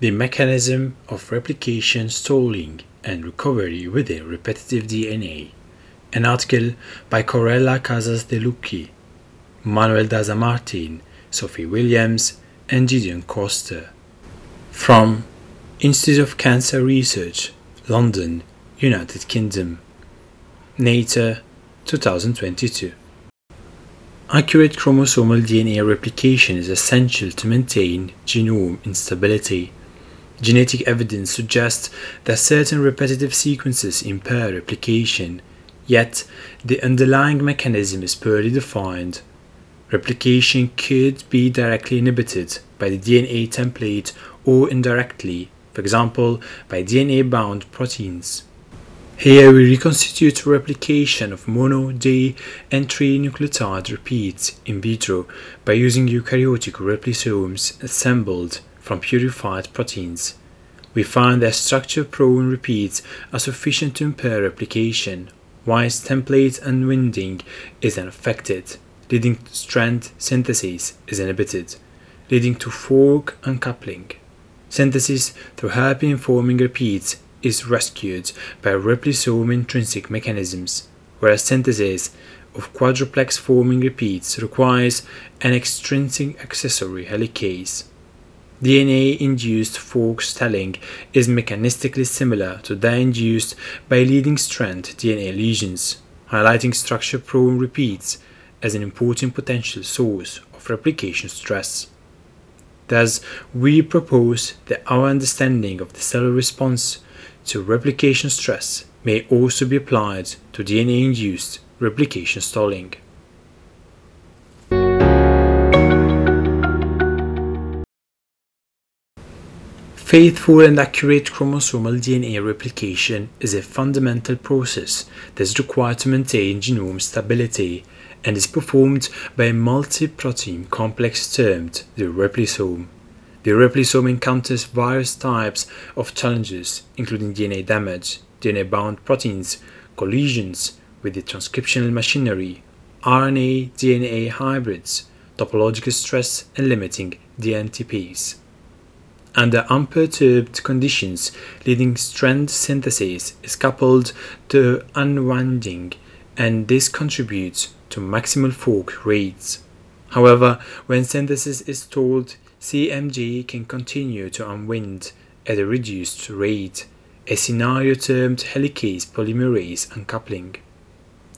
The mechanism of replication stalling and recovery within repetitive DNA. An article by Corella Casas Delucchi, Manuel Daza Martin, Sophie Williams, and Gideon Coster. From Institute of Cancer Research, London, United Kingdom. Nature, 2022. Accurate chromosomal DNA replication is essential to maintain genome instability. Genetic evidence suggests that certain repetitive sequences impair replication, yet the underlying mechanism is poorly defined. Replication could be directly inhibited by the DNA template or indirectly, for example, by DNA bound proteins. Here we reconstitute replication of mono, di, and trinucleotide repeats in vitro by using eukaryotic replisomes assembled from purified proteins. We find that structure-prone repeats are sufficient to impair replication, whilst template unwinding is unaffected, leading to strand synthesis is inhibited, leading to fork uncoupling. Synthesis through hairpin-forming repeats is rescued by replisome intrinsic mechanisms, whereas synthesis of quadruplex forming repeats requires an extrinsic accessory helicase. DNA induced fork stelling is mechanistically similar to that induced by leading strand DNA lesions, highlighting structure prone repeats as an important potential source of replication stress. Thus, we propose that our understanding of the cellular response to replication stress may also be applied to DNA induced replication stalling. Faithful and accurate chromosomal DNA replication is a fundamental process that is required to maintain genome stability and is performed by a multi-protein complex termed the replisome. The replisome encounters various types of challenges, including DNA damage, DNA bound proteins, collisions with the transcriptional machinery, RNA DNA hybrids, topological stress, and limiting DNTPs. Under unperturbed conditions, leading strand synthesis is coupled to unwinding, and this contributes to maximal fork rates. However, when synthesis is stalled, CMG can continue to unwind at a reduced rate, a scenario termed helicase polymerase uncoupling.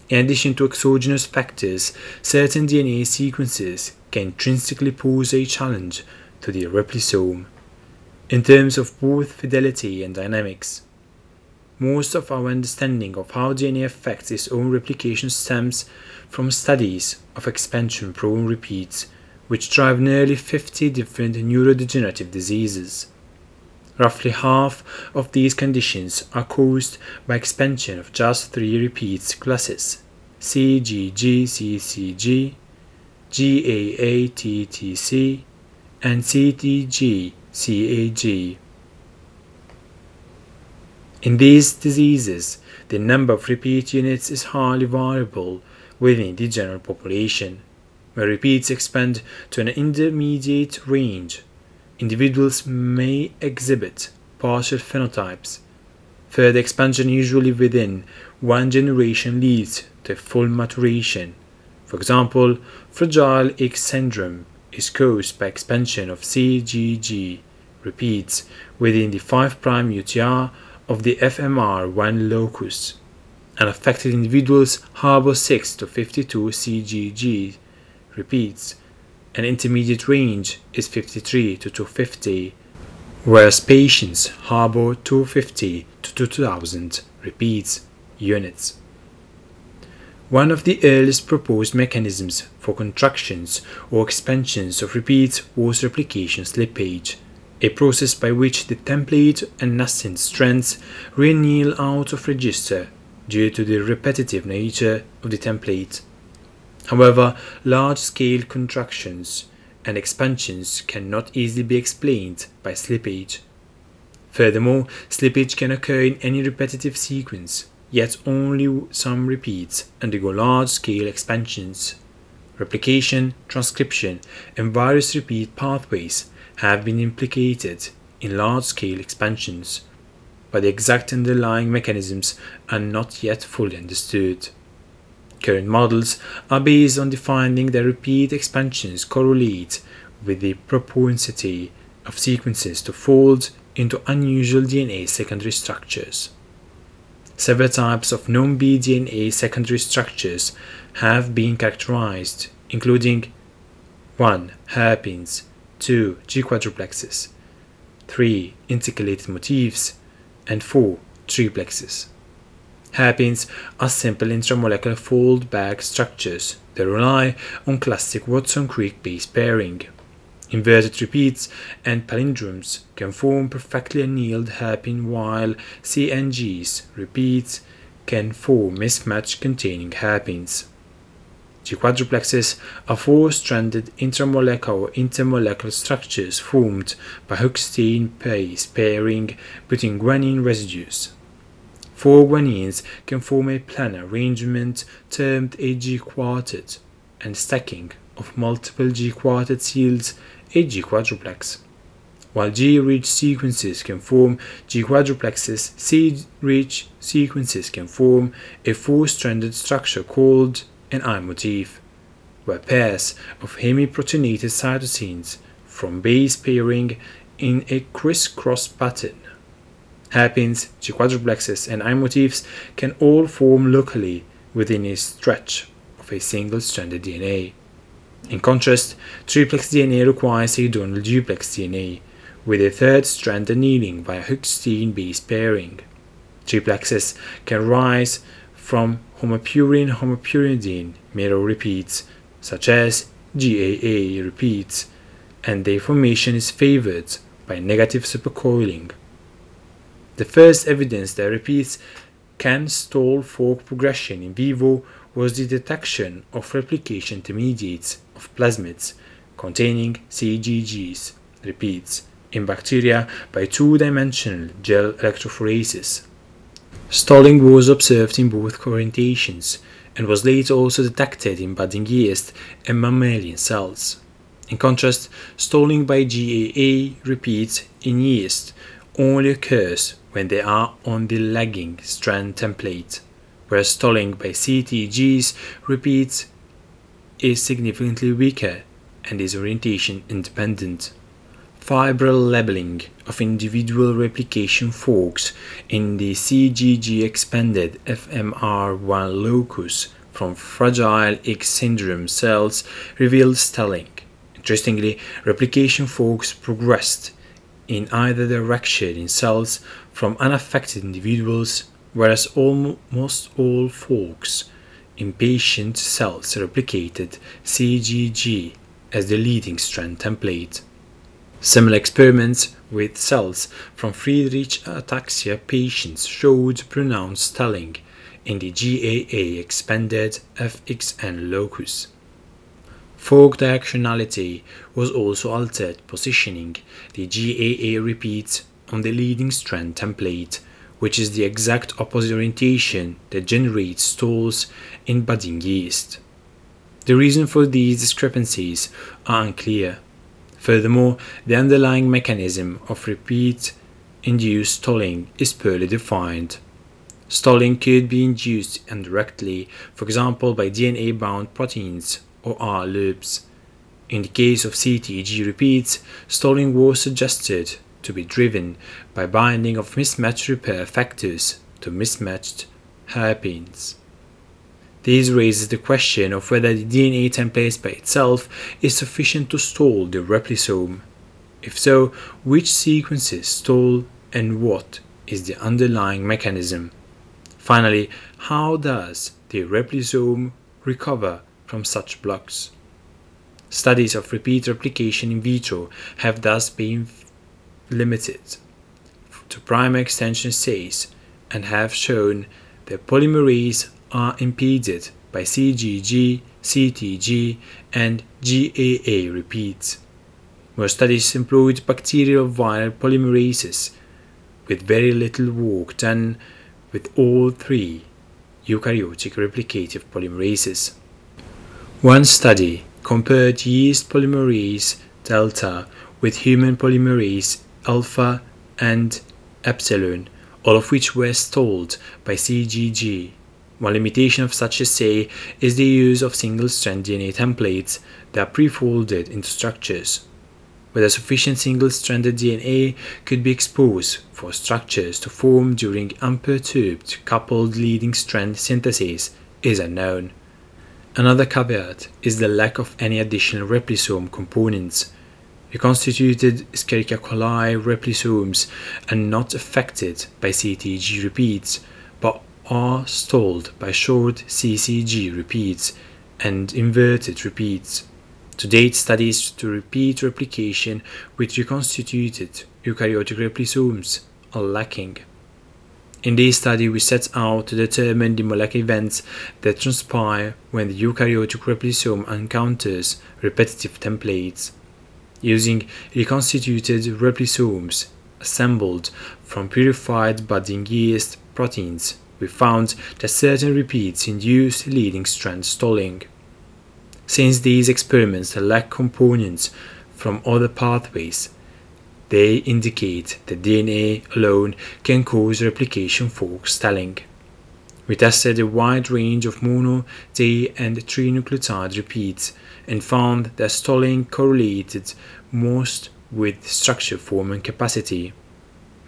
In addition to exogenous factors, certain DNA sequences can intrinsically pose a challenge to the replisome in terms of both fidelity and dynamics. Most of our understanding of how DNA affects its own replication stems from studies of expansion prone repeats, which drive nearly 50 different neurodegenerative diseases. Roughly half of these conditions are caused by expansion of just three repeats classes CGGCCG, GAATTC, and CTG CAG. In these diseases, the number of repeat units is highly variable within the general population. When repeats expand to an intermediate range, individuals may exhibit partial phenotypes. Further expansion, usually within one generation, leads to full maturation. For example, Fragile X syndrome is caused by expansion of CGG repeats within the 5' UTR of the FMR1 locus. Unaffected individuals harbor 6 to 52 CGG repeats. An intermediate range is 53 to 250, whereas patients harbor 250 to 2000 repeats units. One of the earliest proposed mechanisms for contractions or expansions of repeats was replication slippage, a process by which the template and nascent strands reanneal out of register due to the repetitive nature of the template. However, large-scale contractions and expansions cannot easily be explained by slippage. Furthermore, slippage can occur in any repetitive sequence yet only some repeats undergo large-scale expansions. Replication, transcription, and various repeat pathways have been implicated in large-scale expansions, but the exact underlying mechanisms are not yet fully understood. Current models are based on the finding that repeat expansions correlate with the propensity of sequences to fold into unusual DNA secondary structures. Several types of non-BDNA secondary structures have been characterized, including 1. Hairpins 2. G-quadruplexes 3. Intercalated motifs and 4. Triplexes. Hairpins are simple intramolecular fold-back structures that rely on classic Watson-Crick base pairing. Inverted repeats and palindromes can form perfectly annealed hairpin while CNGs repeats can form mismatch containing hairpins. G quadruplexes are four-stranded intramolecular intermolecular structures formed by Hoogsteen base pairing between guanine residues. Four guanines can form a planar arrangement termed a G-quartet, and stacking of multiple G-quartet yields a G-quadruplex. While G-rich sequences can form G-quadruplexes, C-rich sequences can form a four-stranded structure called an I motif, where pairs of hemiprotonated cytosines from base pairing in a crisscross pattern hairpins, G-quadruplexes, and I motifs can all form locally within a stretch of a single-stranded DNA. In contrast, triplex DNA requires a donor duplex DNA, with a third strand annealing by a Hoogsteen base pairing. Triplexes can rise from homopurine-homopyrimidine mirror repeats, such as GAA repeats, and their formation is favored by negative supercoiling the first evidence that repeats can stall fork progression in vivo was the detection of replication intermediates of plasmids containing CGGs repeats in bacteria by two-dimensional gel electrophoresis. Stalling was observed in both orientations and was later also detected in budding yeast and mammalian cells. In contrast, stalling by GAA repeats in yeast only occurs when they are on the lagging strand template, where stalling by CTGs repeats is significantly weaker and is orientation independent. Fibril labeling of individual replication forks in the CGG expanded FMR1 locus from fragile X syndrome cells revealed stalling. Interestingly, replication forks progressed in either direction in cells from unaffected individuals, whereas almost all forks in patient cells replicated CGG as the leading strand template. Similar experiments with cells from Friedreich ataxia patients showed pronounced stalling in the GAA expanded FXN locus. Fork directionality was also altered, positioning the GAA repeats on the leading strand template, which is the exact opposite orientation that generates stalls in budding yeast. The reason for these discrepancies are unclear. Furthermore, the underlying mechanism of repeat induced stalling is poorly defined. Stalling could be induced indirectly, for example by DNA bound proteins or R loops. In the case of CTG repeats, stalling was suggested to be driven by binding of mismatch repair factors to mismatched hairpins. This raises the question of whether the DNA template by itself is sufficient to stall the replisome. If so, which sequences stall and what is the underlying mechanism? Finally, how does the replisome recover from such blocks. Studies of repeat replication in vitro have thus been limited to primer extension assays and have shown that polymerase are impeded by CGG, CTG, and GAA repeats. More studies employed bacterial viral polymerases with very little work done with all three eukaryotic replicative polymerases. One study compared yeast polymerase delta with human polymerase alpha, and epsilon, all of which were stalled by CGG. One limitation of such assay is the use of single-strand DNA templates that are pre-folded into structures. Whether sufficient single-stranded DNA could be exposed for structures to form during unperturbed coupled leading strand synthesis is unknown. Another caveat is the lack of any additional replisome components. Reconstituted Escherichia coli replisomes are not affected by CTG repeats, but are stalled by short CCG repeats and inverted repeats. To date, studies to repeat replication with reconstituted eukaryotic replisomes are lacking. In this study, we set out to determine the molecular events that transpire when the eukaryotic replisome encounters repetitive templates. Using reconstituted replisomes assembled from purified budding yeast proteins, we found that certain repeats induce leading strand stalling. Since these experiments lack components from other pathways, they indicate that DNA alone can cause replication fork stalling. We tested a wide range of mono, di, and trinucleotide repeats and found that stalling correlated most with structure form and capacity.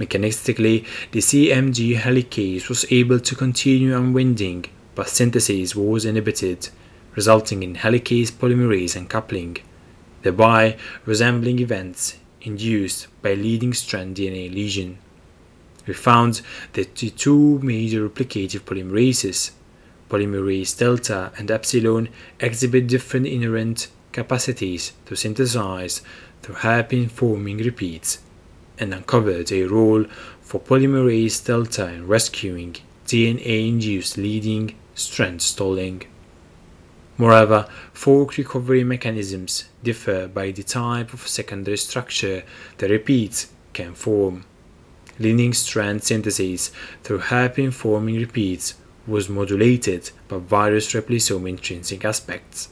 Mechanistically, the CMG helicase was able to continue unwinding, but synthesis was inhibited resulting in helicase polymerase uncoupling, thereby resembling events induced by leading strand DNA lesion. We found that the two major replicative polymerases, polymerase delta and epsilon, exhibit different inherent capacities to synthesize through hairpin forming repeats and uncovered a role for polymerase delta in rescuing DNA induced leading strand stalling. Moreover, fork recovery mechanisms differ by the type of secondary structure the repeats can form. Leading strand synthesis through hairpin forming repeats was modulated by various replisome intrinsic aspects,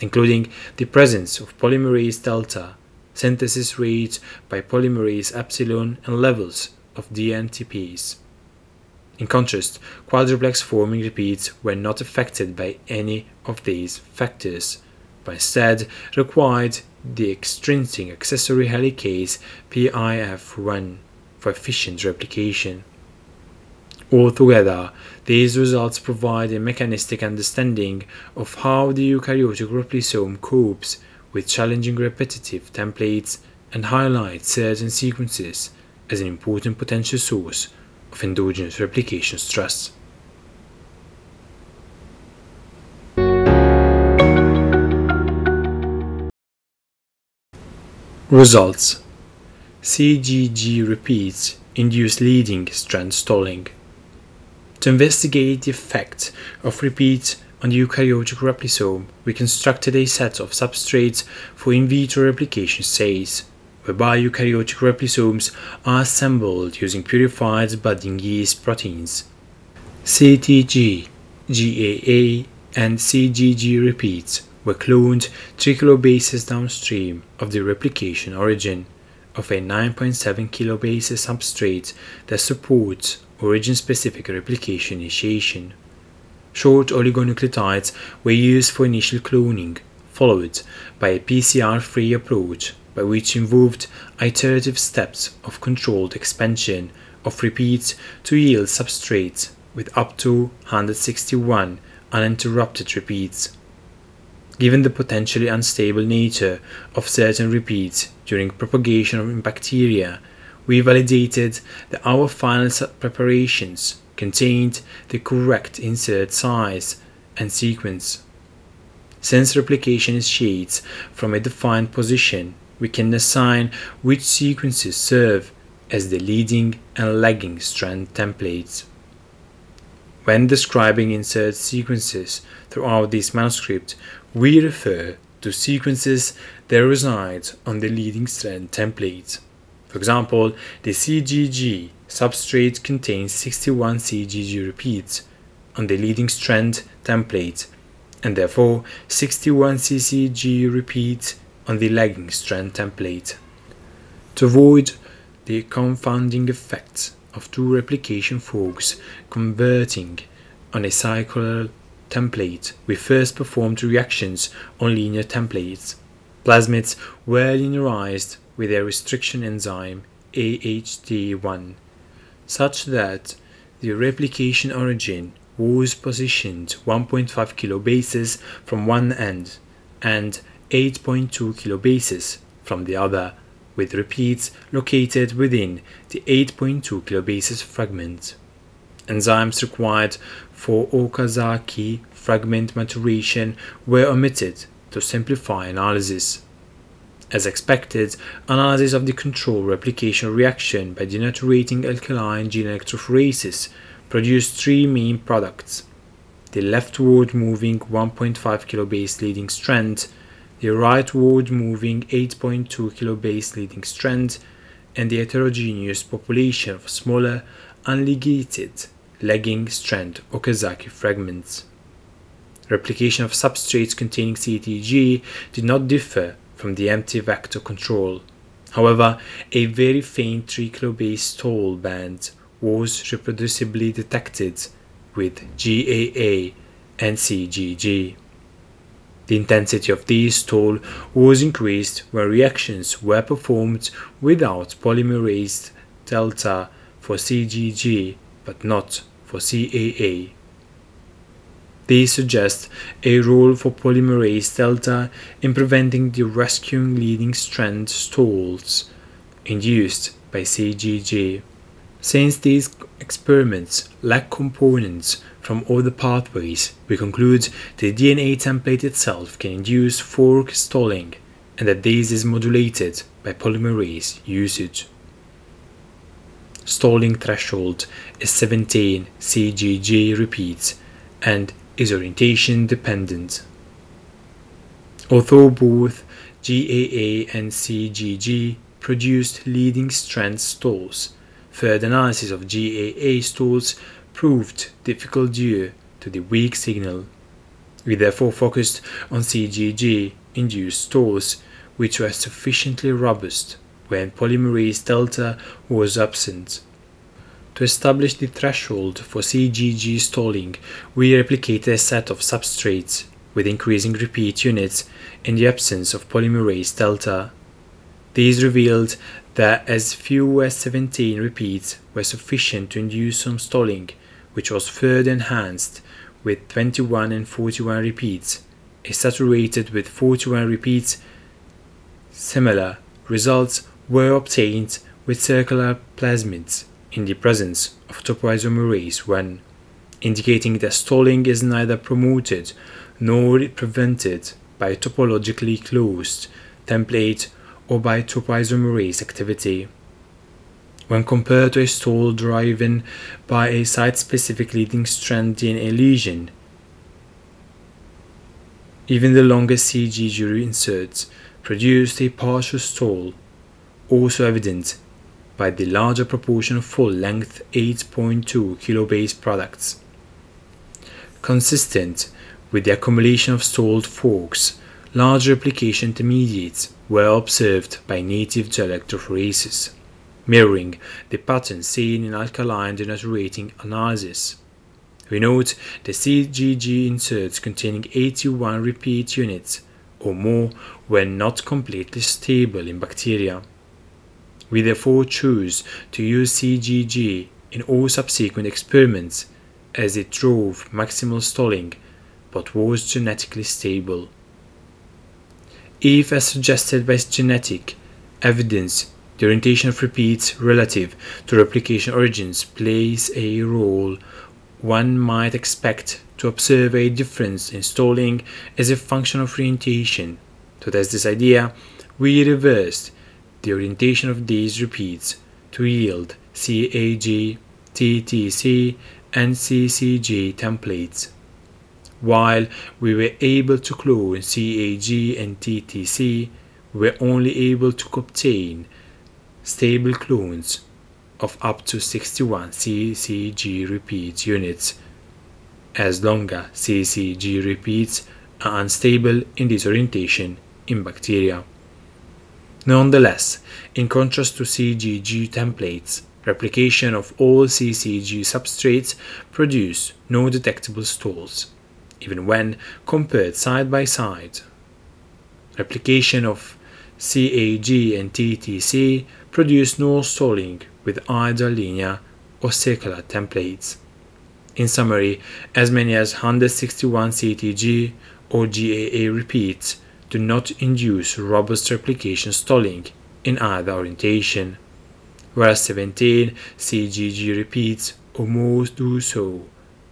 including the presence of polymerase delta, synthesis rate by polymerase epsilon, and levels of DNTPs. In contrast, quadruplex forming repeats were not affected by any of these factors, but instead required the extrinsic accessory helicase PIF1 for efficient replication. Altogether, these results provide a mechanistic understanding of how the eukaryotic replisome copes with challenging repetitive templates and highlight certain sequences as an important potential source of endogenous replication stress. Results CGG repeats induce leading strand stalling. To investigate the effect of repeats on the eukaryotic replisome, we constructed a set of substrates for in vitro replication assays whereby eukaryotic replisomes are assembled using purified budding yeast proteins. CTG, GAA, and CGG repeats were cloned 3 kilobases downstream of the replication origin of a 9.7 kilobases substrate that supports origin-specific replication initiation. Short oligonucleotides were used for initial cloning, followed by a PCR-free approach by which involved iterative steps of controlled expansion of repeats to yield substrates with up to 161 uninterrupted repeats. Given the potentially unstable nature of certain repeats during propagation in bacteria, we validated that our final preparations contained the correct insert size and sequence. Since replication is initiates from a defined position, we can assign which sequences serve as the leading and lagging strand templates. When describing insert sequences throughout this manuscript, we refer to sequences that reside on the leading strand template. For example, the CGG substrate contains 61 CGG repeats on the leading strand template, and therefore 61 CCG repeats on the lagging strand template. To avoid the confounding effects of two replication forks converting on a circular template, we first performed reactions on linear templates. Plasmids were linearized with a restriction enzyme AhdI, such that the replication origin was positioned 1.5 kilobases from one end and 8.2 kilobases from the other, with repeats located within the 8.2 kilobases fragment. Enzymes required for Okazaki fragment maturation were omitted to simplify analysis. As expected, analysis of the control replication reaction by denaturating alkaline gel electrophoresis produced three main products the leftward moving 1.5 kilobase leading strand, the rightward moving 8.2 kilobase leading strand, and the heterogeneous population of smaller, unligated lagging strand Okazaki fragments. Replication of substrates containing CTG did not differ from the empty vector control. However, a very faint 3 kilobase stall band was reproducibly detected with GAA and CGG. The intensity of these stall was increased when reactions were performed without polymerase delta for CGG but not for GAA. These suggest a role for polymerase delta in preventing the rescuing leading strand stalls induced by CGG. Since these experiments lack components from other pathways, we conclude the DNA template itself can induce fork stalling and that this is modulated by polymerase usage stalling threshold is 17 CGG repeats and is orientation dependent. Although both GAA and CGG produced leading strand stalls, further analysis of GAA stalls proved difficult due to the weak signal. We therefore focused on CGG induced stalls, which were sufficiently robust when polymerase delta was absent. To establish the threshold for CGG stalling, we replicated a set of substrates with increasing repeat units in the absence of polymerase delta. These revealed that as few as 17 repeats were sufficient to induce some stalling, which was further enhanced with 21 and 41 repeats, a saturated with 41 repeats. Similar results were obtained with circular plasmids in the presence of topoisomerase 1, indicating that stalling is neither promoted nor prevented by topologically closed template or by topoisomerase activity. When compared to a stall driven by a site-specific leading strand DNA lesion, even the longest CGG inserts produced a partial stall also evident by the larger proportion of full-length 8.2 kilobase products. Consistent with the accumulation of stalled forks, large replication intermediates were observed by native gel electrophoresis, mirroring the pattern seen in alkaline denaturating analysis. We note the CGG inserts containing 81 repeat units or more were not completely stable in bacteria. We therefore choose to use CGG in all subsequent experiments as it drove maximal stalling but was genetically stable. If, as suggested by genetic evidence, the orientation of repeats relative to replication origins plays a role, one might expect to observe a difference in stalling as a function of orientation. To test this idea, we reversed the orientation of these repeats to yield CAG, TTC, and CCG templates. While we were able to clone CAG and TTC, we were only able to obtain stable clones of up to 61 CCG repeat units, as longer CCG repeats are unstable in this orientation in bacteria. Nonetheless, in contrast to CGG templates, replication of all CCG substrates produce no detectable stalls, even when compared side by side. Replication of CAG and TTC produce no stalling with either linear or circular templates. In summary, as many as 161 CTG or GAA repeats do not induce robust replication stalling in either orientation, whereas 17 CGG repeats almost do so,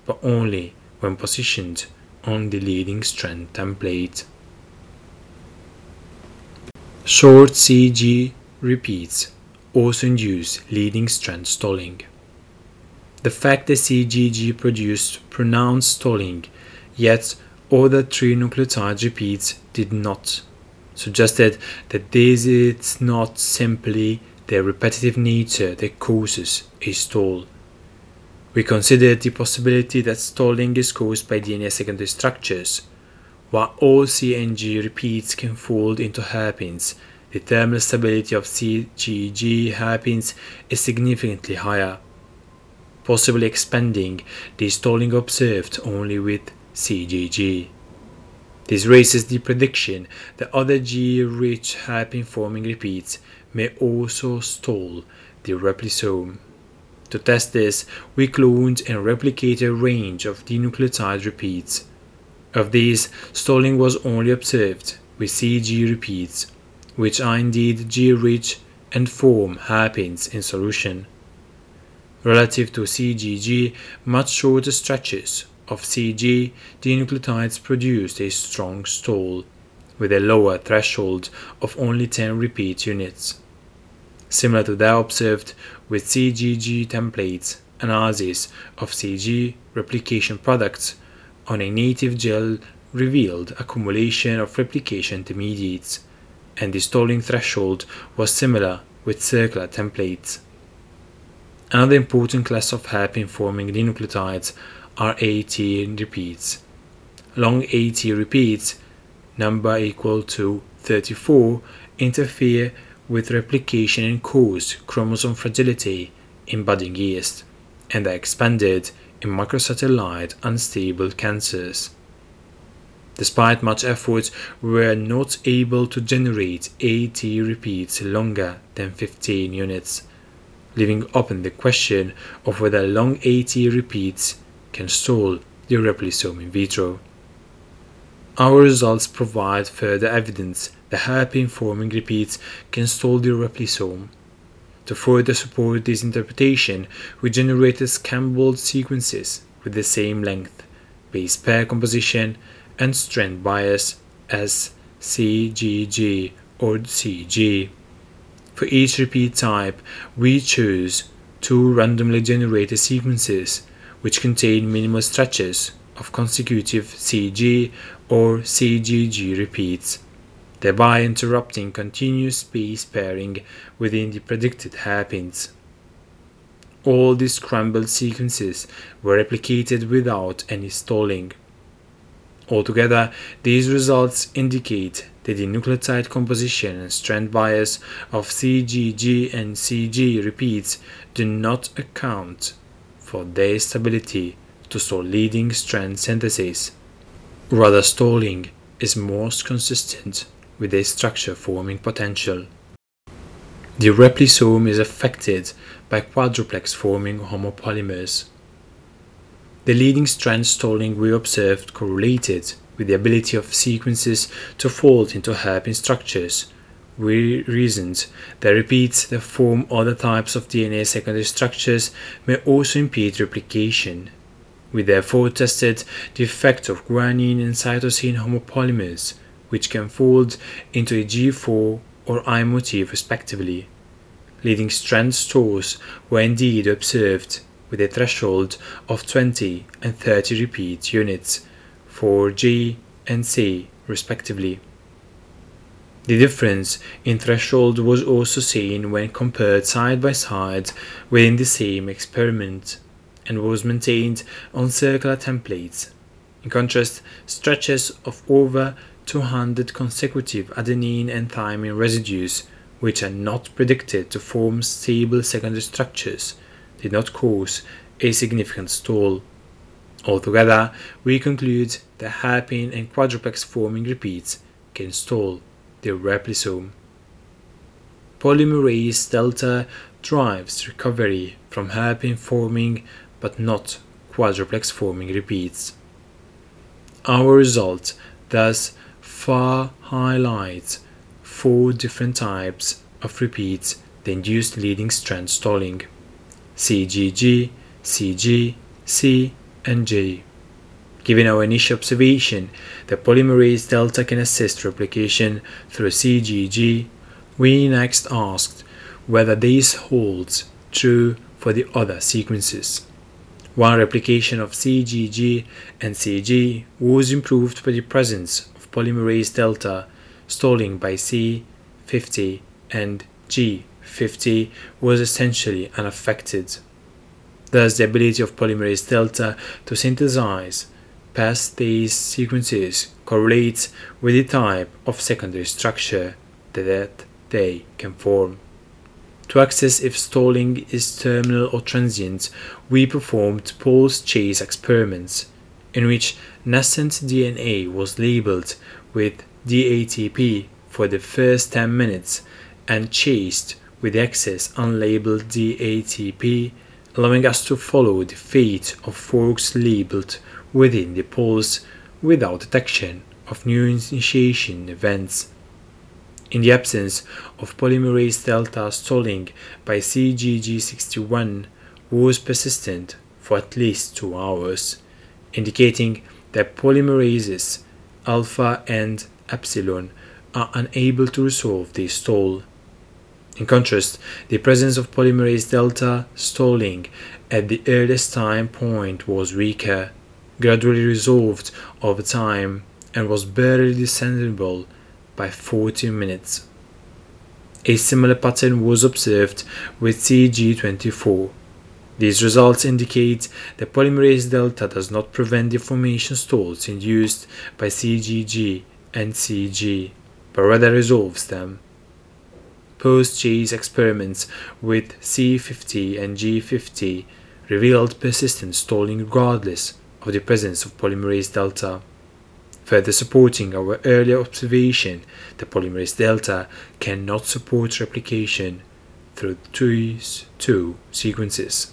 but only when positioned on the leading strand template. Short CG repeats also induce leading strand stalling. The fact that CGG produced pronounced stalling, yet other three nucleotide repeats did not, suggested that this is not simply their repetitive nature that causes a stall. We considered the possibility that stalling is caused by DNA secondary structures. While all CNG repeats can fold into hairpins, the thermal stability of CGG hairpins is significantly higher, possibly expanding the stalling observed only with CGG. This raises the prediction that other G-rich hairpin-forming repeats may also stall the replisome. To test this, we cloned and replicated a range of dinucleotide repeats. Of these, stalling was only observed with CG repeats, which are indeed G-rich and form hairpins in solution. Relative to CGG, much shorter stretches of CG, dinucleotides produced a strong stall, with a lower threshold of only 10 repeat units. Similar to that observed with CGG templates, analysis of CG replication products on a native gel revealed accumulation of replication intermediates, and the stalling threshold was similar with circular templates. Another important class of hairpin forming dinucleotides are AT repeats. Long AT repeats, number equal to 34, interfere with replication and cause chromosome fragility in budding yeast, and are expanded in microsatellite unstable cancers. Despite much effort, we were not able to generate AT repeats longer than 15 units, leaving open the question of whether long AT repeats can stall the replisome in vitro. Our results provide further evidence that hairpin forming repeats can stall the replisome. To further support this interpretation, we generated scrambled sequences with the same length, base pair composition, and strand bias as CGG or CG. For each repeat type, we choose two randomly generated sequences which contain minimal stretches of consecutive CG or CGG repeats, thereby interrupting continuous base pairing within the predicted hairpins. All these scrambled sequences were replicated without any stalling. Altogether, these results indicate that the nucleotide composition and strand bias of CGG and CG repeats do not account for their stability to stall leading strand synthesis. Rather, stalling is most consistent with their structure forming potential. The replisome is affected by quadruplex forming homopolymers. The leading strand stalling we observed correlated with the ability of sequences to fold into hairpin structures we reasoned that repeats that form other types of DNA secondary structures may also impede replication. We therefore tested the effect of guanine and cytosine homopolymers, which can fold into a G4 or I motif respectively. Leading strand stalls were indeed observed with a threshold of 20 and 30 repeat units for G and C respectively. The difference in threshold was also seen when compared side by side within the same experiment and was maintained on circular templates. In contrast, stretches of over 200 consecutive adenine and thymine residues which are not predicted to form stable secondary structures, did not cause a significant stall. Altogether, we conclude that hairpin and quadruplex forming repeats can stall the replisome. Polymerase delta drives recovery from hairpin forming but not quadruplex forming repeats. Our result thus far highlights four different types of repeats that induce leading strand stalling CGG, CG, C, and G. Given our initial observation that polymerase delta can assist replication through CGG, we next asked whether this holds true for the other sequences. One replication of CGG and CG was improved by the presence of polymerase delta stalling by C50 and G50 was essentially unaffected. Thus, the ability of polymerase delta to synthesize past these sequences correlates with the type of secondary structure that they can form. To assess if stalling is terminal or transient, we performed pulse chase experiments in which nascent DNA was labeled with DATP for the first 10 minutes and chased with excess unlabeled DATP, allowing us to follow the fate of forks labeled within the pulse without detection of new initiation events. In the absence of polymerase delta stalling by CGG61 was persistent for at least two hours, indicating that polymerases alpha and epsilon are unable to resolve the stall. In contrast, the presence of polymerase delta stalling at the earliest time point was weaker, gradually resolved over time, and was barely discernible by 40 minutes. A similar pattern was observed with CG24. These results indicate that polymerase delta does not prevent the formation stalls induced by CGG and CG, but rather resolves them. Pulse-chase experiments with C50 and G50 revealed persistent stalling regardless of the presence of polymerase delta, further supporting our earlier observation that polymerase delta cannot support replication through these two sequences.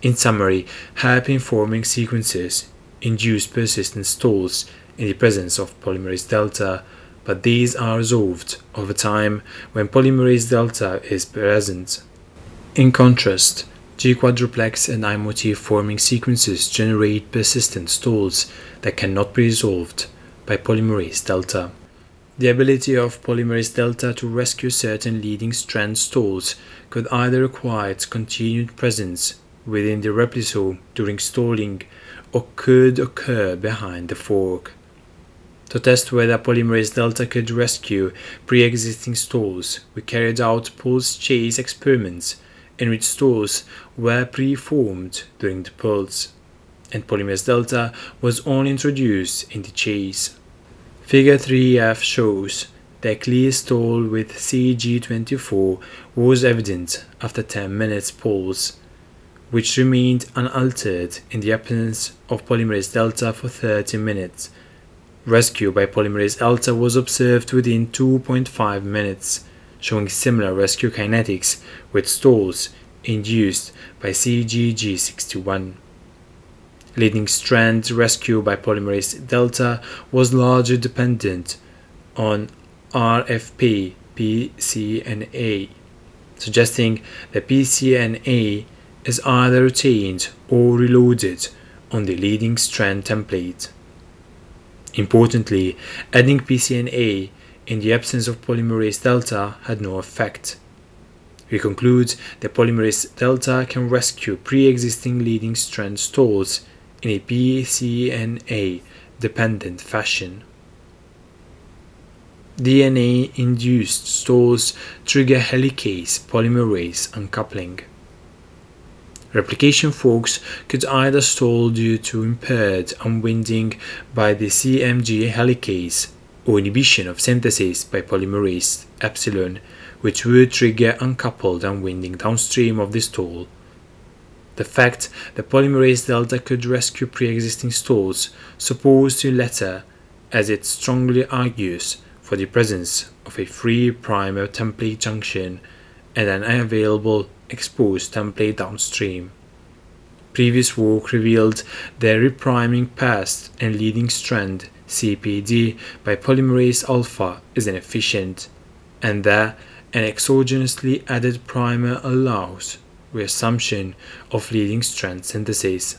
In summary, hairpin forming sequences induce persistent stalls in the presence of polymerase delta, but these are resolved over time when polymerase delta is present. In contrast, G quadruplex and I motif forming sequences generate persistent stalls that cannot be resolved by polymerase delta. The ability of polymerase delta to rescue certain leading strand stalls could either require its continued presence within the replisome during stalling or could occur behind the fork. To test whether polymerase delta could rescue pre-existing stalls, we carried out pulse chase experiments in which stalls were pre-formed during the pulse, and polymerase delta was only introduced in the chase. Figure 3f shows that clear stall with CG24 was evident after 10 minutes pulse, which remained unaltered in the absence of polymerase delta for 30 minutes Rescue by polymerase delta was observed within 2.5 minutes, showing similar rescue kinetics with stalls induced by CGG61. Leading strand rescue by polymerase delta was largely dependent on RFC pCNA, suggesting that pCNA is either retained or reloaded on the leading strand template. Importantly, adding pCNA in the absence of polymerase delta had no effect. We conclude that polymerase delta can rescue pre-existing leading strand stalls in a pCNA dependent fashion. DNA induced stalls trigger helicase polymerase uncoupling. Replication forks could either stall due to impaired unwinding by the CMG helicase or inhibition of synthesis by polymerase epsilon, which would trigger uncoupled unwinding downstream of the stall. The fact that polymerase delta could rescue pre-existing stalls supports the latter, as it strongly argues for the presence of a free primer template junction and an available exposed template downstream. Previous work revealed that repriming past and leading strand CPD by polymerase alpha is inefficient, and that an exogenously added primer allows reassumption of leading strand synthesis.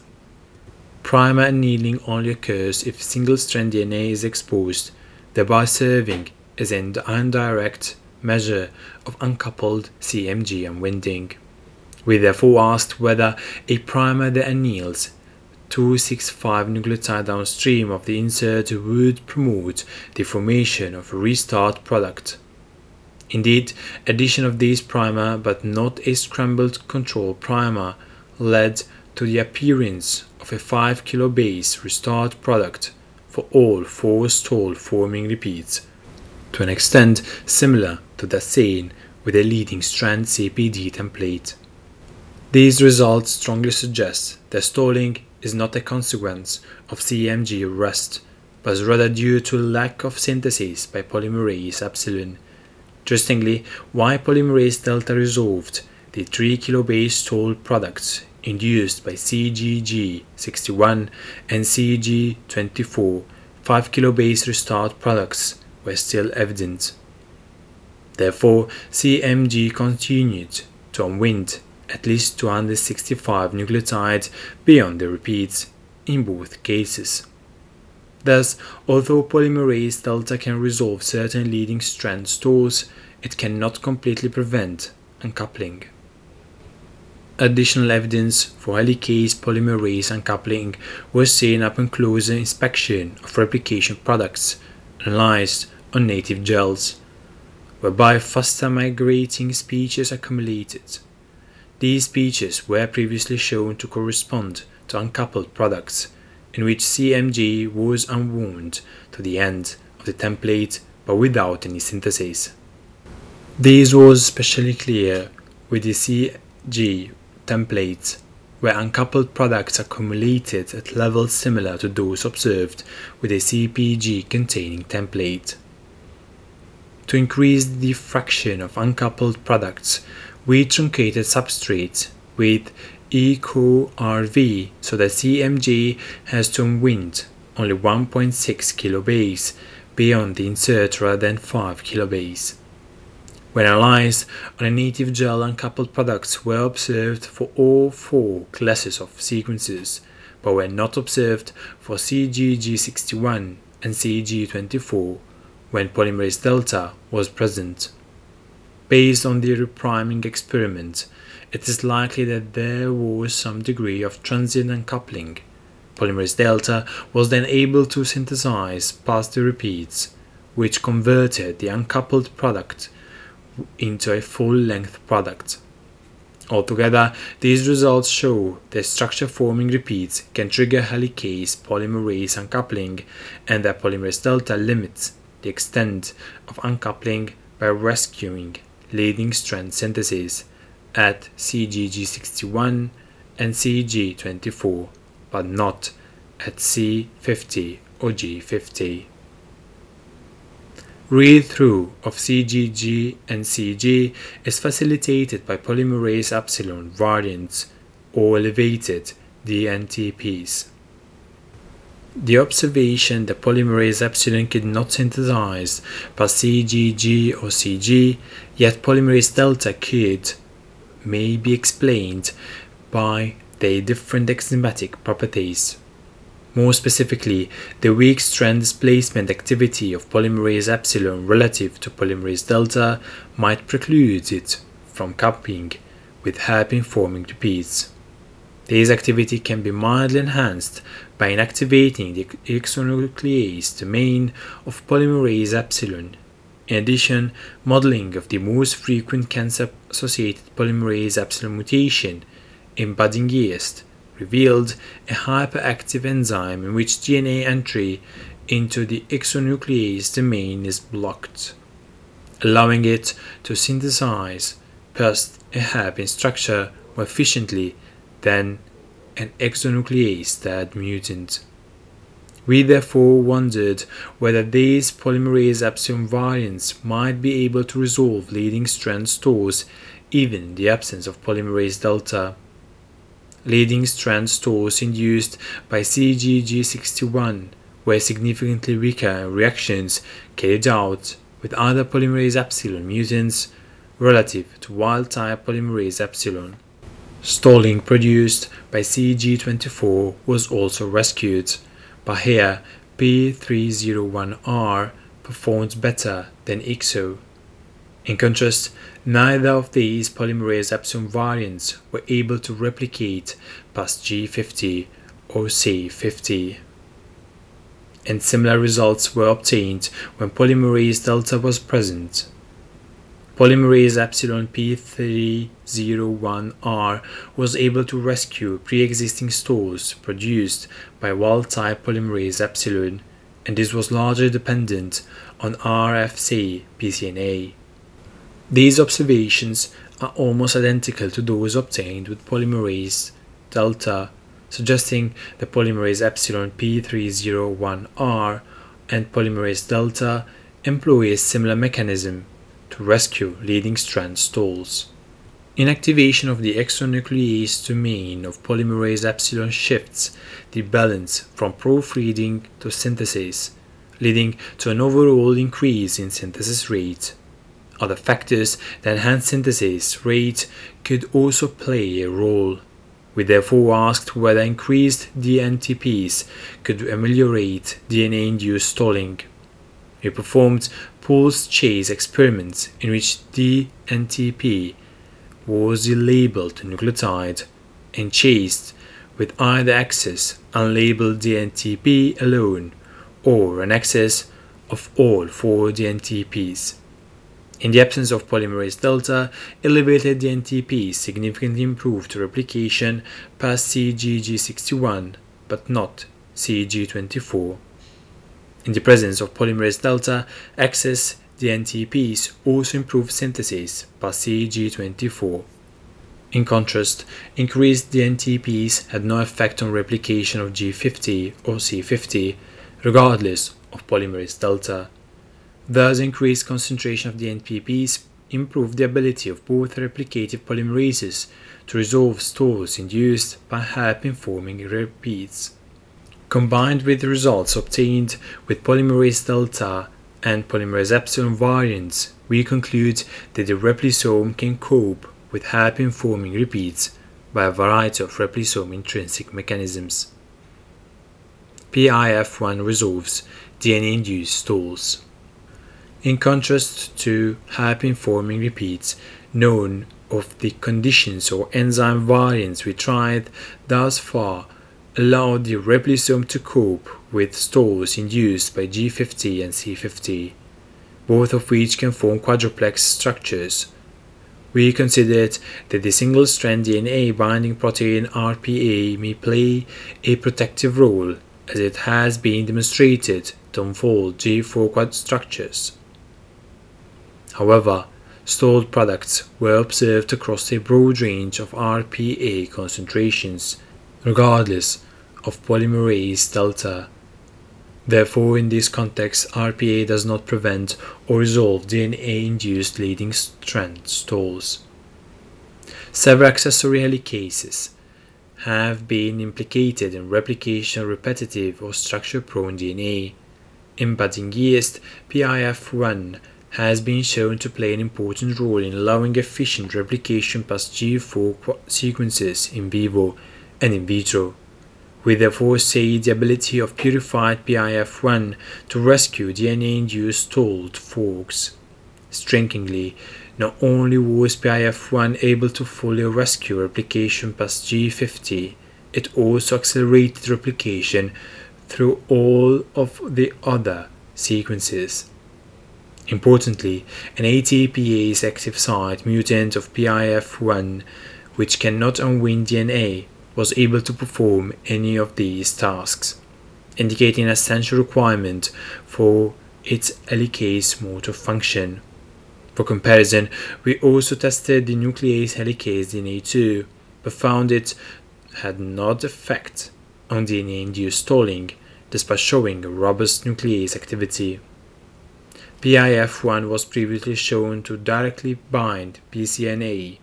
Primer annealing only occurs if single strand DNA is exposed, thereby serving as an indirect measure of uncoupled CMG unwinding. We therefore asked whether a primer that anneals 265 nucleotide downstream of the insert would promote the formation of a restart product. Indeed, addition of this primer but not a scrambled control primer led to the appearance of a 5 kilobase restart product for all four stall forming repeats, to an extent similar to that seen with a leading strand CPD template. These results strongly suggest that stalling is not a consequence of CMG arrest, but rather due to lack of synthesis by polymerase epsilon. Interestingly, Y polymerase delta resolved the 3 kilobase stall products induced by CGG61 and CG24 5 kilobase restart products were still evident. Therefore, CMG continued to unwind at least 265 nucleotides beyond the repeats in both cases. Thus, although polymerase delta can resolve certain leading strand stalls, it cannot completely prevent uncoupling. Additional evidence for helicase polymerase uncoupling was seen upon closer inspection of replication products analyzed on native gels, whereby faster migrating species accumulated. These species were previously shown to correspond to uncoupled products in which CMG was unwound to the end of the template but without any synthesis. This was especially clear with the CG templates where uncoupled products accumulated at levels similar to those observed with a CPD containing template. To increase the fraction of uncoupled products, we truncated substrates with EcoRV so that CMG has to unwind only 1.6 kilobase beyond the insert rather than 5 kilobase. When analyzed on a native gel uncoupled products were observed for all four classes of sequences, but were not observed for CGG61 and CG24 when polymerase delta was present. Based on the repriming experiment, it is likely that there was some degree of transient uncoupling. Polymerase delta was then able to synthesize past the repeats, which converted the uncoupled product into a full-length product. Altogether, these results show that structure-forming repeats can trigger helicase polymerase uncoupling and that polymerase delta limits the extent of uncoupling by rescuing leading strand synthesis at CGG61 and CG24, but not at C50 or G50. Read-through of CGG and CG is facilitated by polymerase epsilon variants or elevated DNTPs. The observation that polymerase epsilon could not synthesize past CGG or CG, yet polymerase delta could, may be explained by their different enzymatic properties. More specifically, the weak strand displacement activity of polymerase epsilon relative to polymerase delta might preclude it from coupling with hairpin forming repeats. This activity can be mildly enhanced by inactivating the exonuclease domain of polymerase epsilon. In addition, modeling of the most frequent cancer associated polymerase epsilon mutation in budding yeast revealed a hyperactive enzyme in which DNA entry into the exonuclease domain is blocked, allowing it to synthesize past a hairpin structure more efficiently than an exonuclease dead mutant. We therefore wondered whether these polymerase epsilon variants might be able to resolve leading strand stalls even in the absence of polymerase delta. Leading strand stalls induced by CGG61 were significantly weaker in reactions carried out with other polymerase epsilon mutants relative to wild type polymerase epsilon. Stalling produced by CG24 was also rescued but here P301R performed better than exo. In contrast, neither of these polymerase epsilon variants were able to replicate past G50 or C50. And similar results were obtained when polymerase delta was present. Polymerase epsilon P301R was able to rescue pre-existing stalls produced by wild-type polymerase epsilon, and this was largely dependent on RFC pCNA. These observations are almost identical to those obtained with polymerase delta, suggesting that polymerase epsilon P301R and polymerase delta employ a similar mechanism rescue leading strand stalls. Inactivation of the exonuclease domain of polymerase epsilon shifts the balance from proofreading to synthesis, leading to an overall increase in synthesis rate. Other factors that enhance synthesis rate could also play a role. We therefore asked whether increased DNTPs could ameliorate DNA induced stalling. We performed pulse chase experiments in which DNTP was labeled nucleotide and chased with either excess unlabeled DNTP alone or an excess of all four DNTPs. In the absence of polymerase delta, elevated DNTP significantly improved replication past CGG61 but not CG24. In the presence of polymerase delta, excess DNTPs also improve synthesis by CG24. In contrast, increased DNTPs had no effect on replication of G50 or C50, regardless of polymerase delta. Thus, increased concentration of DNTPs improved the ability of both replicative polymerases to resolve stalls induced by hairpin forming repeats. Combined with the results obtained with polymerase delta and polymerase epsilon variants, we conclude that the replisome can cope with hairpin forming repeats by a variety of replisome intrinsic mechanisms. PIF1 resolves DNA induced stalls. In contrast to hairpin forming repeats known of the conditions or enzyme variants we tried thus far allowed the replisome to cope with stalls induced by G50 and C50, both of which can form quadruplex structures. We considered that the single strand DNA binding protein RPA may play a protective role as it has been demonstrated to unfold G4 quad structures. However, stalled products were observed across a broad range of RPA concentrations regardless of polymerase delta. Therefore, in this context, RPA does not prevent or resolve DNA induced leading strand stalls. Several accessory helicases have been implicated in replication repetitive or structure prone DNA. In budding yeast, PIF1 has been shown to play an important role in allowing efficient replication past G4 sequences in vivo and in vitro. We therefore say the ability of purified PIF1 to rescue DNA-induced stalled forks. Strikingly, not only was PIF1 able to fully rescue replication past G50, it also accelerated replication through all of the other sequences. Importantly, an ATPase active site mutant of PIF1, which cannot unwind DNA, was able to perform any of these tasks. indicating an essential requirement for its helicase motor function. For comparison, we also tested the nuclease helicase DNA2, but found it had not effect on DNA-induced stalling, despite showing robust nuclease activity. PIF1 was previously shown to directly bind PCNA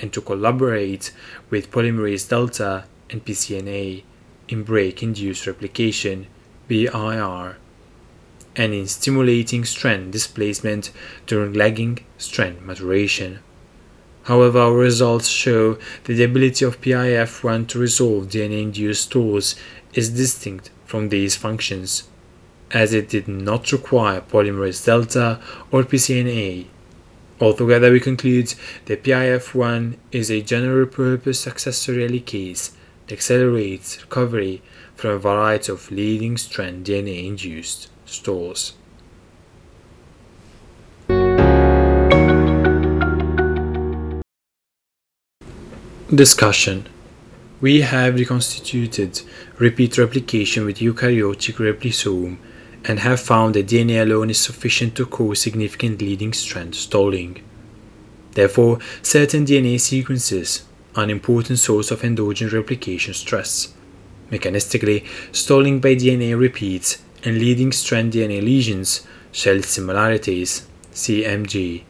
and to collaborate with polymerase delta and PCNA in break-induced replication BIR and in stimulating strand displacement during lagging strand maturation. However, our results show that the ability of PIF1 to resolve DNA-induced stalls is distinct from these functions, as it did not require polymerase delta or PCNA. Altogether, we conclude that PIF1 is a general-purpose accessory helicase that accelerates recovery from a variety of leading strand DNA-induced stalls. Discussion We have reconstituted repeat replication with eukaryotic replisome and have found that DNA alone is sufficient to cause significant leading strand stalling. Therefore, certain DNA sequences are an important source of endogenous replication stress. Mechanistically, stalling by DNA repeats and leading strand DNA lesions, shell similarities, CMG,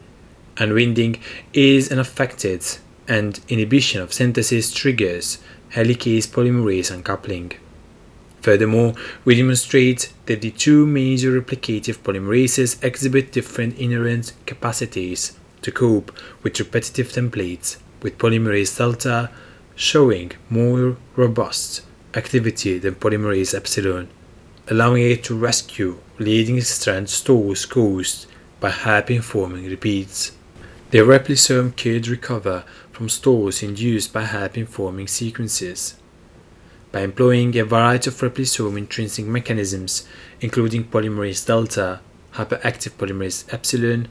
unwinding is unaffected and inhibition of synthesis triggers helicase polymerase uncoupling. Furthermore, we demonstrate that the two major replicative polymerases exhibit different inherent capacities to cope with repetitive templates, with polymerase delta showing more robust activity than polymerase epsilon allowing it to rescue leading strand stalls caused by hairpin forming repeats. The replisome could recover from stalls induced by hairpin forming sequences. By employing a variety of replisome intrinsic mechanisms, including polymerase delta, hyperactive polymerase epsilon,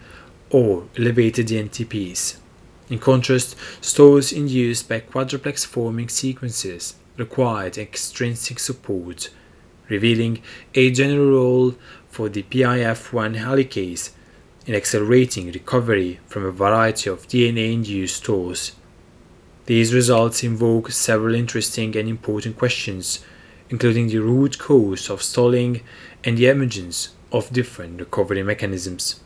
or elevated NTPs. In contrast, stalls induced by quadruplex forming sequences required extrinsic support revealing a general role for the PIF1 helicase in accelerating recovery from a variety of DNA-induced stalls. These results invoke several interesting and important questions, including the root cause of stalling and the emergence of different recovery mechanisms.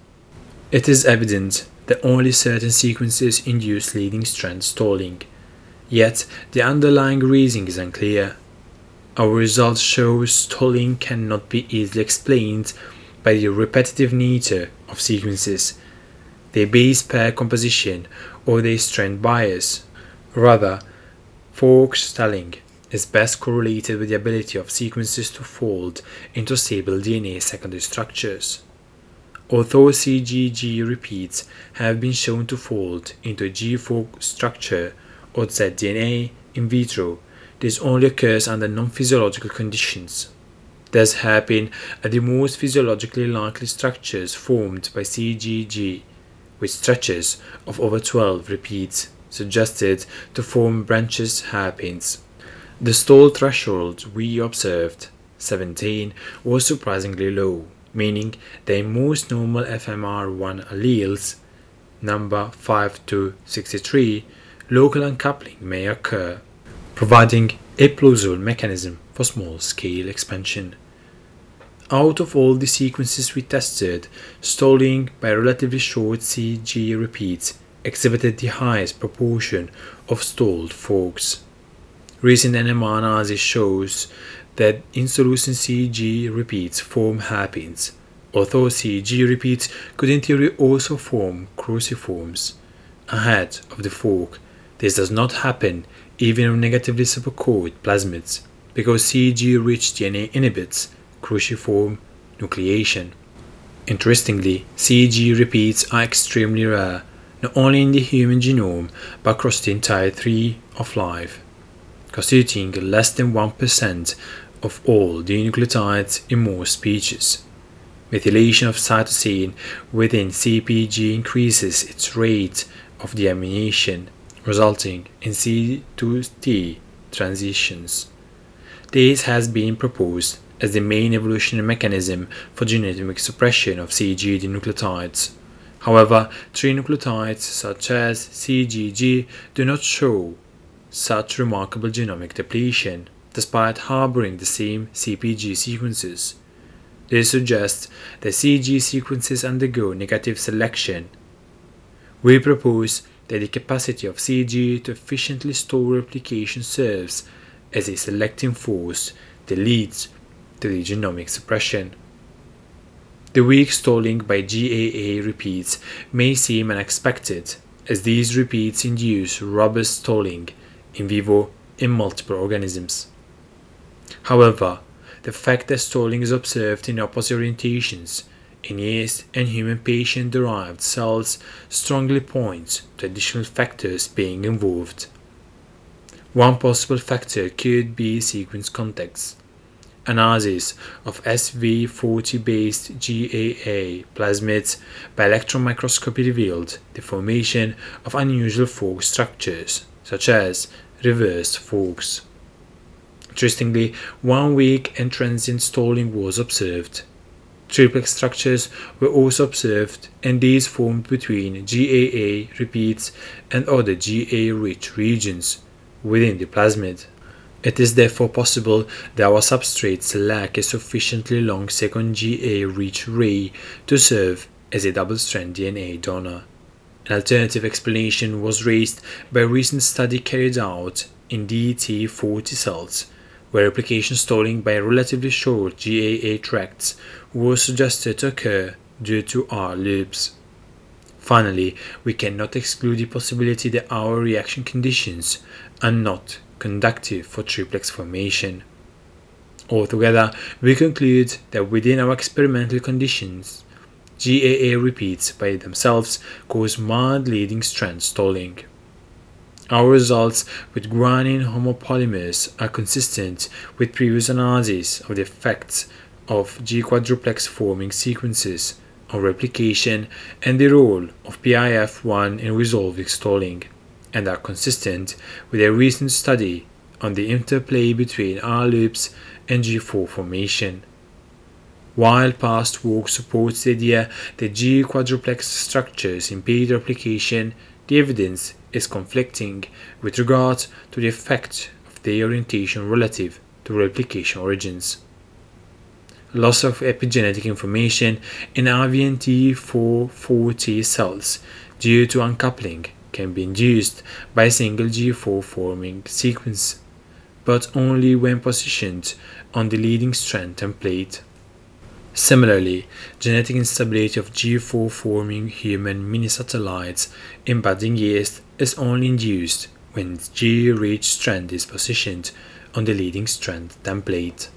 It is evident that only certain sequences induce leading strand stalling, yet the underlying reason is unclear. Our results show stalling cannot be easily explained by the repetitive nature of sequences, their base pair composition, or their strand bias. Rather, fork stalling is best correlated with the ability of sequences to fold into stable DNA secondary structures. Although CGG repeats have been shown to fold into a G4 structure or ZDNA in vitro, this only occurs under non-physiological conditions. Thus hairpin are the most physiologically likely structures formed by CGG, with stretches of over 12 repeats suggested to form branches hairpins. The stall threshold we observed, 17, was surprisingly low, meaning that in most normal FMR1 alleles, number 5 to 63, local uncoupling may occur providing a plausible mechanism for small-scale expansion. Out of all the sequences we tested, stalling by relatively short CG repeats exhibited the highest proportion of stalled forks. Recent NMR analysis shows that insolution CG repeats form hairpins, although CG repeats could in theory also form cruciforms. Ahead of the fork, this does not happen even in negatively supercoiled plasmids, because CG-rich DNA inhibits cruciform nucleation. Interestingly, CG repeats are extremely rare, not only in the human genome, but across the entire tree of life, constituting less than 1% of all the nucleotides in most species. Methylation of cytosine within CPG increases its rate of deamination resulting in C to T transitions. This has been proposed as the main evolutionary mechanism for genetic suppression of CG dinucleotides. However, trinucleotides such as CGG do not show such remarkable genomic depletion, despite harboring the same CPG sequences. This suggests that CG sequences undergo negative selection. We propose that the capacity of CG to efficiently store replication serves as a selecting force that leads to the genomic suppression. The weak stalling by GAA repeats may seem unexpected, as these repeats induce robust stalling in vivo in multiple organisms. However, the fact that stalling is observed in opposite orientations in yeast and human patient derived cells strongly points to additional factors being involved. One possible factor could be sequence context analysis of SV40 based GAA plasmids by electron microscopy revealed the formation of unusual fork structures, such as reversed forks. Interestingly, one weak and transient stalling was observed. Triplex structures were also observed, and these formed between GAA repeats and other GA rich regions within the plasmid. It is therefore possible that our substrates lack a sufficiently long second GA reach ray to serve as a double strand DNA donor. An alternative explanation was raised by a recent study carried out in DT40 cells, where replication stalling by relatively short GAA tracts was suggested to occur due to R loops. Finally, we cannot exclude the possibility that our reaction conditions are not conductive for triplex formation. Altogether, we conclude that within our experimental conditions, GAA repeats by themselves cause mild leading strand stalling. Our results with guanine homopolymers are consistent with previous analyses of the effects of G quadruplex forming sequences on replication and the role of PIF1 in resolving stalling and are consistent with a recent study on the interplay between R loops and G4 formation. While past work supports the idea that G quadruplex structures impede replication, the evidence is conflicting with regard to the effect of their orientation relative to replication origins. Loss of epigenetic information in RVNT440 cells due to uncoupling can be induced by a single G4 forming sequence, but only when positioned on the leading strand template. Similarly, genetic instability of G4 forming human mini-satellites in budding yeast is only induced when G-rich strand is positioned on the leading strand template.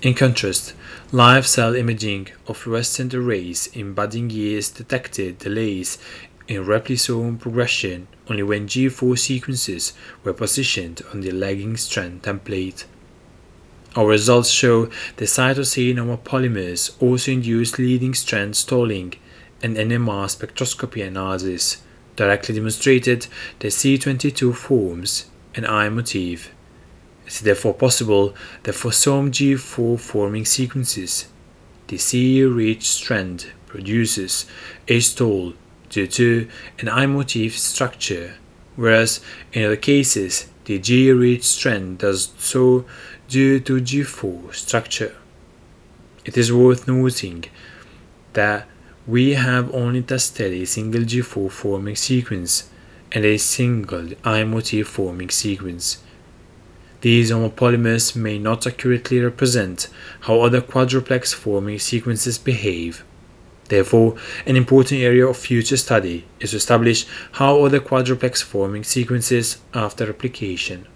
In contrast, live cell imaging of fluorescent arrays in budding yeast detected delays in replisome progression only when G4 sequences were positioned on the lagging strand template. Our results show that cytosine homopolymers also induce leading strand stalling and NMR spectroscopy analysis directly demonstrated that C22 forms an I motif. It is therefore possible that for some G4 forming sequences, the C-rich strand produces a stall due to an I motif structure, whereas in other cases the G rich strand does so due to G4 structure. It is worth noting that we have only tested a single G4 forming sequence and a single I motif forming sequence. These homopolymers may not accurately represent how other quadruplex forming sequences behave. Therefore, an important area of future study is to establish how other quadruplex forming sequences after replication.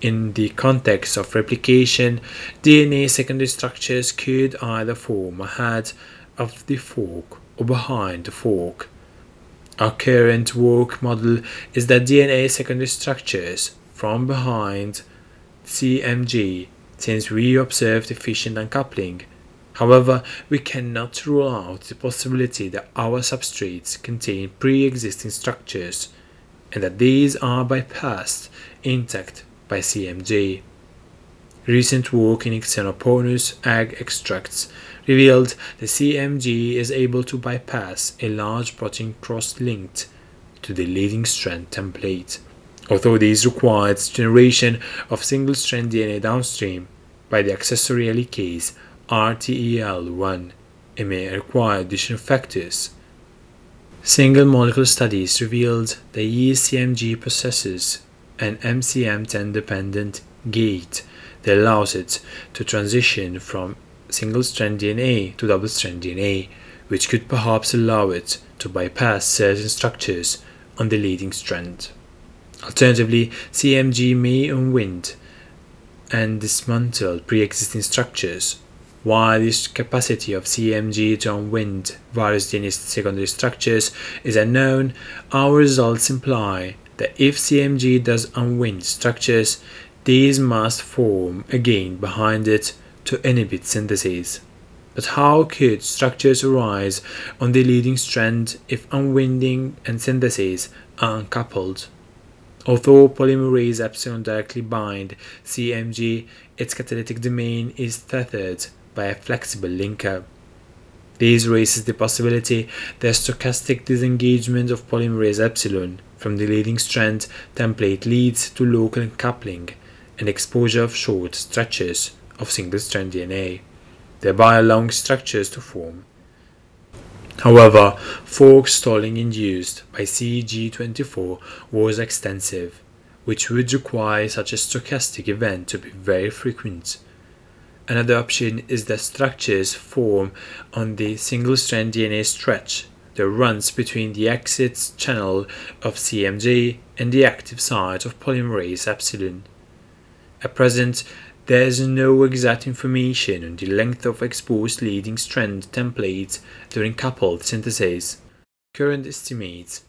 In the context of replication, DNA secondary structures could either form ahead of the fork or behind the fork. Our current work model is that DNA secondary structures from behind CMG since we observed efficient uncoupling However, we cannot rule out the possibility that our substrates contain pre-existing structures and that these are bypassed intact by CMG. Recent work in Xenopus egg extracts revealed the CMG is able to bypass a large protein cross-linked to the leading strand template. Although this requires generation of single-strand DNA downstream by the accessory helicase RTEL1, it may require additional factors. Single molecule studies revealed that ECMG possesses an MCM10 dependent gate that allows it to transition from single strand DNA to double strand DNA, which could perhaps allow it to bypass certain structures on the leading strand. Alternatively, CMG may unwind and dismantle pre existing structures. While this capacity of CMG to unwind various DNA secondary structures is unknown, our results imply that if CMG does unwind structures, these must form again behind it to inhibit synthesis. But how could structures arise on the leading strand if unwinding and synthesis are uncoupled? Although polymerase epsilon directly bind CMG, its catalytic domain is tethered by a flexible linker. This raises the possibility that stochastic disengagement of polymerase epsilon from the leading strand template leads to local coupling and exposure of short stretches of single-strand DNA, thereby allowing structures to form. However, fork stalling induced by CG24 was extensive, which would require such a stochastic event to be very frequent. Another option is that structures form on the single-strand DNA stretch that runs between the exit channel of CMG and the active site of polymerase epsilon. At present, there is no exact information on the length of exposed leading strand templates during coupled synthesis. Current estimates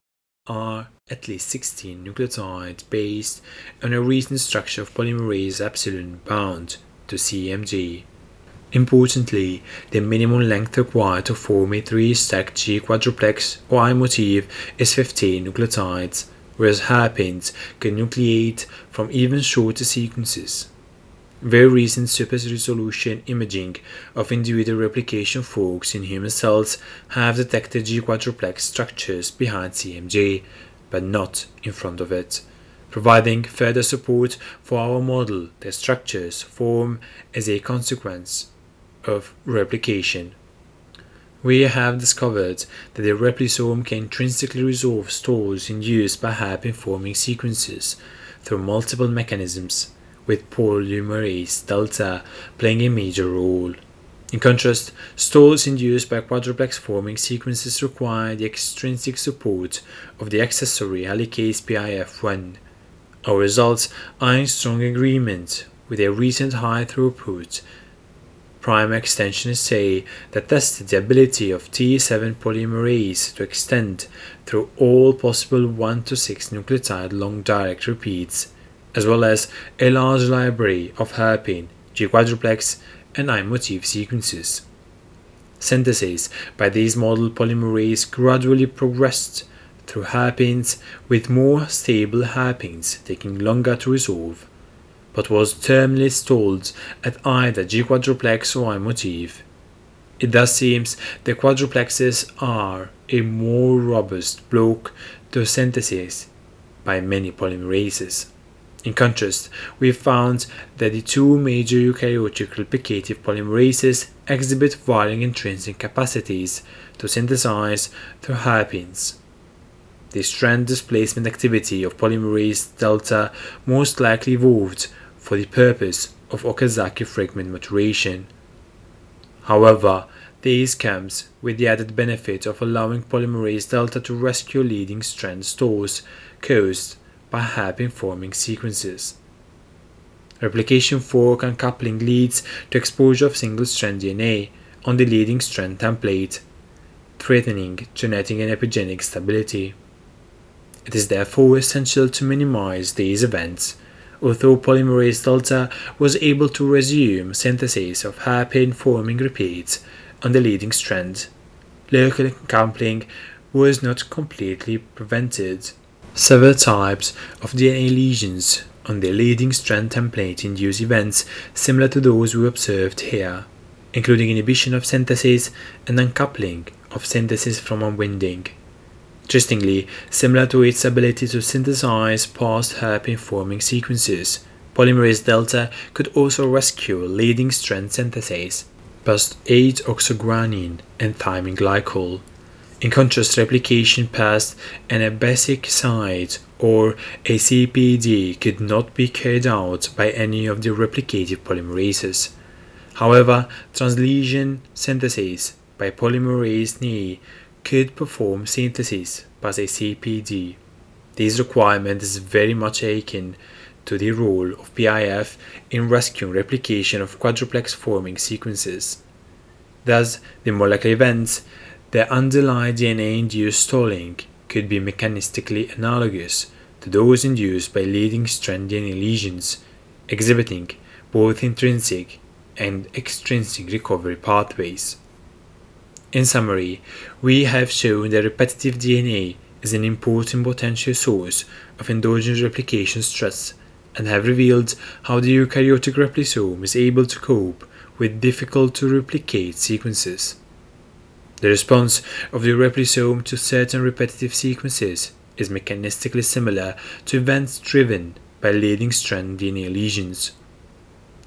are at least 16 nucleotides based on a recent structure of polymerase epsilon bound to CMG. Importantly, the minimum length required to form a 3-stack G quadruplex or I motif is 15 nucleotides whereas hairpins can nucleate from even shorter sequences. Very recent super resolution imaging of individual replication forks in human cells have detected G quadruplex structures behind CMG, but not in front of it, providing further support for our model that structures form as a consequence of replication we have discovered that the replisome can intrinsically resolve stalls induced by hairpin forming sequences through multiple mechanisms, with polymerase delta playing a major role. In contrast, stalls induced by quadruplex forming sequences require the extrinsic support of the accessory helicase PIF1. Our results are in strong agreement with a recent high throughput primer extension assay that tested the ability of T7 polymerase to extend through all possible 1 to 6 nucleotide long direct repeats, as well as a large library of hairpin, G quadruplex, and I motif sequences. Synthesis by these model polymerase gradually progressed through hairpins with more stable hairpins taking longer to resolve but was terminally stalled at either G quadruplex or I motif. It thus seems the quadruplexes are a more robust block to synthesis by many polymerases. In contrast, we found that the two major eukaryotic replicative polymerases exhibit varying intrinsic capacities to synthesize through hairpins. The strand displacement activity of polymerase delta most likely evolved for the purpose of Okazaki fragment maturation. However, this comes with the added benefit of allowing polymerase delta to rescue leading strand stalls caused by hairpin forming sequences. Replication fork uncoupling leads to exposure of single strand DNA on the leading strand template, threatening genetic and epigenetic stability. It is therefore essential to minimize these events although polymerase delta was able to resume synthesis of hairpin forming repeats on the leading strand. Local coupling was not completely prevented. Several types of DNA lesions on the leading strand template induce events similar to those we observed here, including inhibition of synthesis and uncoupling of synthesis from unwinding. Interestingly, similar to its ability to synthesize past hairpin forming sequences, polymerase delta could also rescue leading strand synthesis past 8 oxoguanine and thymine glycol. In contrast, replication past an abasic site or a CPD could not be carried out by any of the replicative polymerases. However, translesion synthesis by polymerase NE could perform synthesis as a CPD. This requirement is very much akin to the role of PIF in rescuing replication of quadruplex forming sequences. Thus, the molecular events that underlie DNA induced stalling could be mechanistically analogous to those induced by leading strand DNA lesions, exhibiting both intrinsic and extrinsic recovery pathways. In summary, we have shown that repetitive DNA is an important potential source of endogenous replication stress and have revealed how the eukaryotic replisome is able to cope with difficult to replicate sequences. The response of the replisome to certain repetitive sequences is mechanistically similar to events driven by leading strand DNA lesions.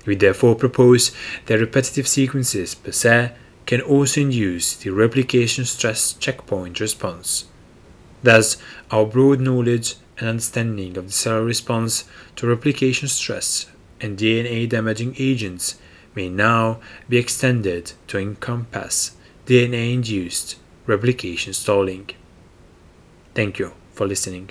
We therefore propose that repetitive sequences per se can also induce the replication stress checkpoint response. Thus, our broad knowledge and understanding of the cellular response to replication stress and DNA damaging agents may now be extended to encompass DNA induced replication stalling. Thank you for listening.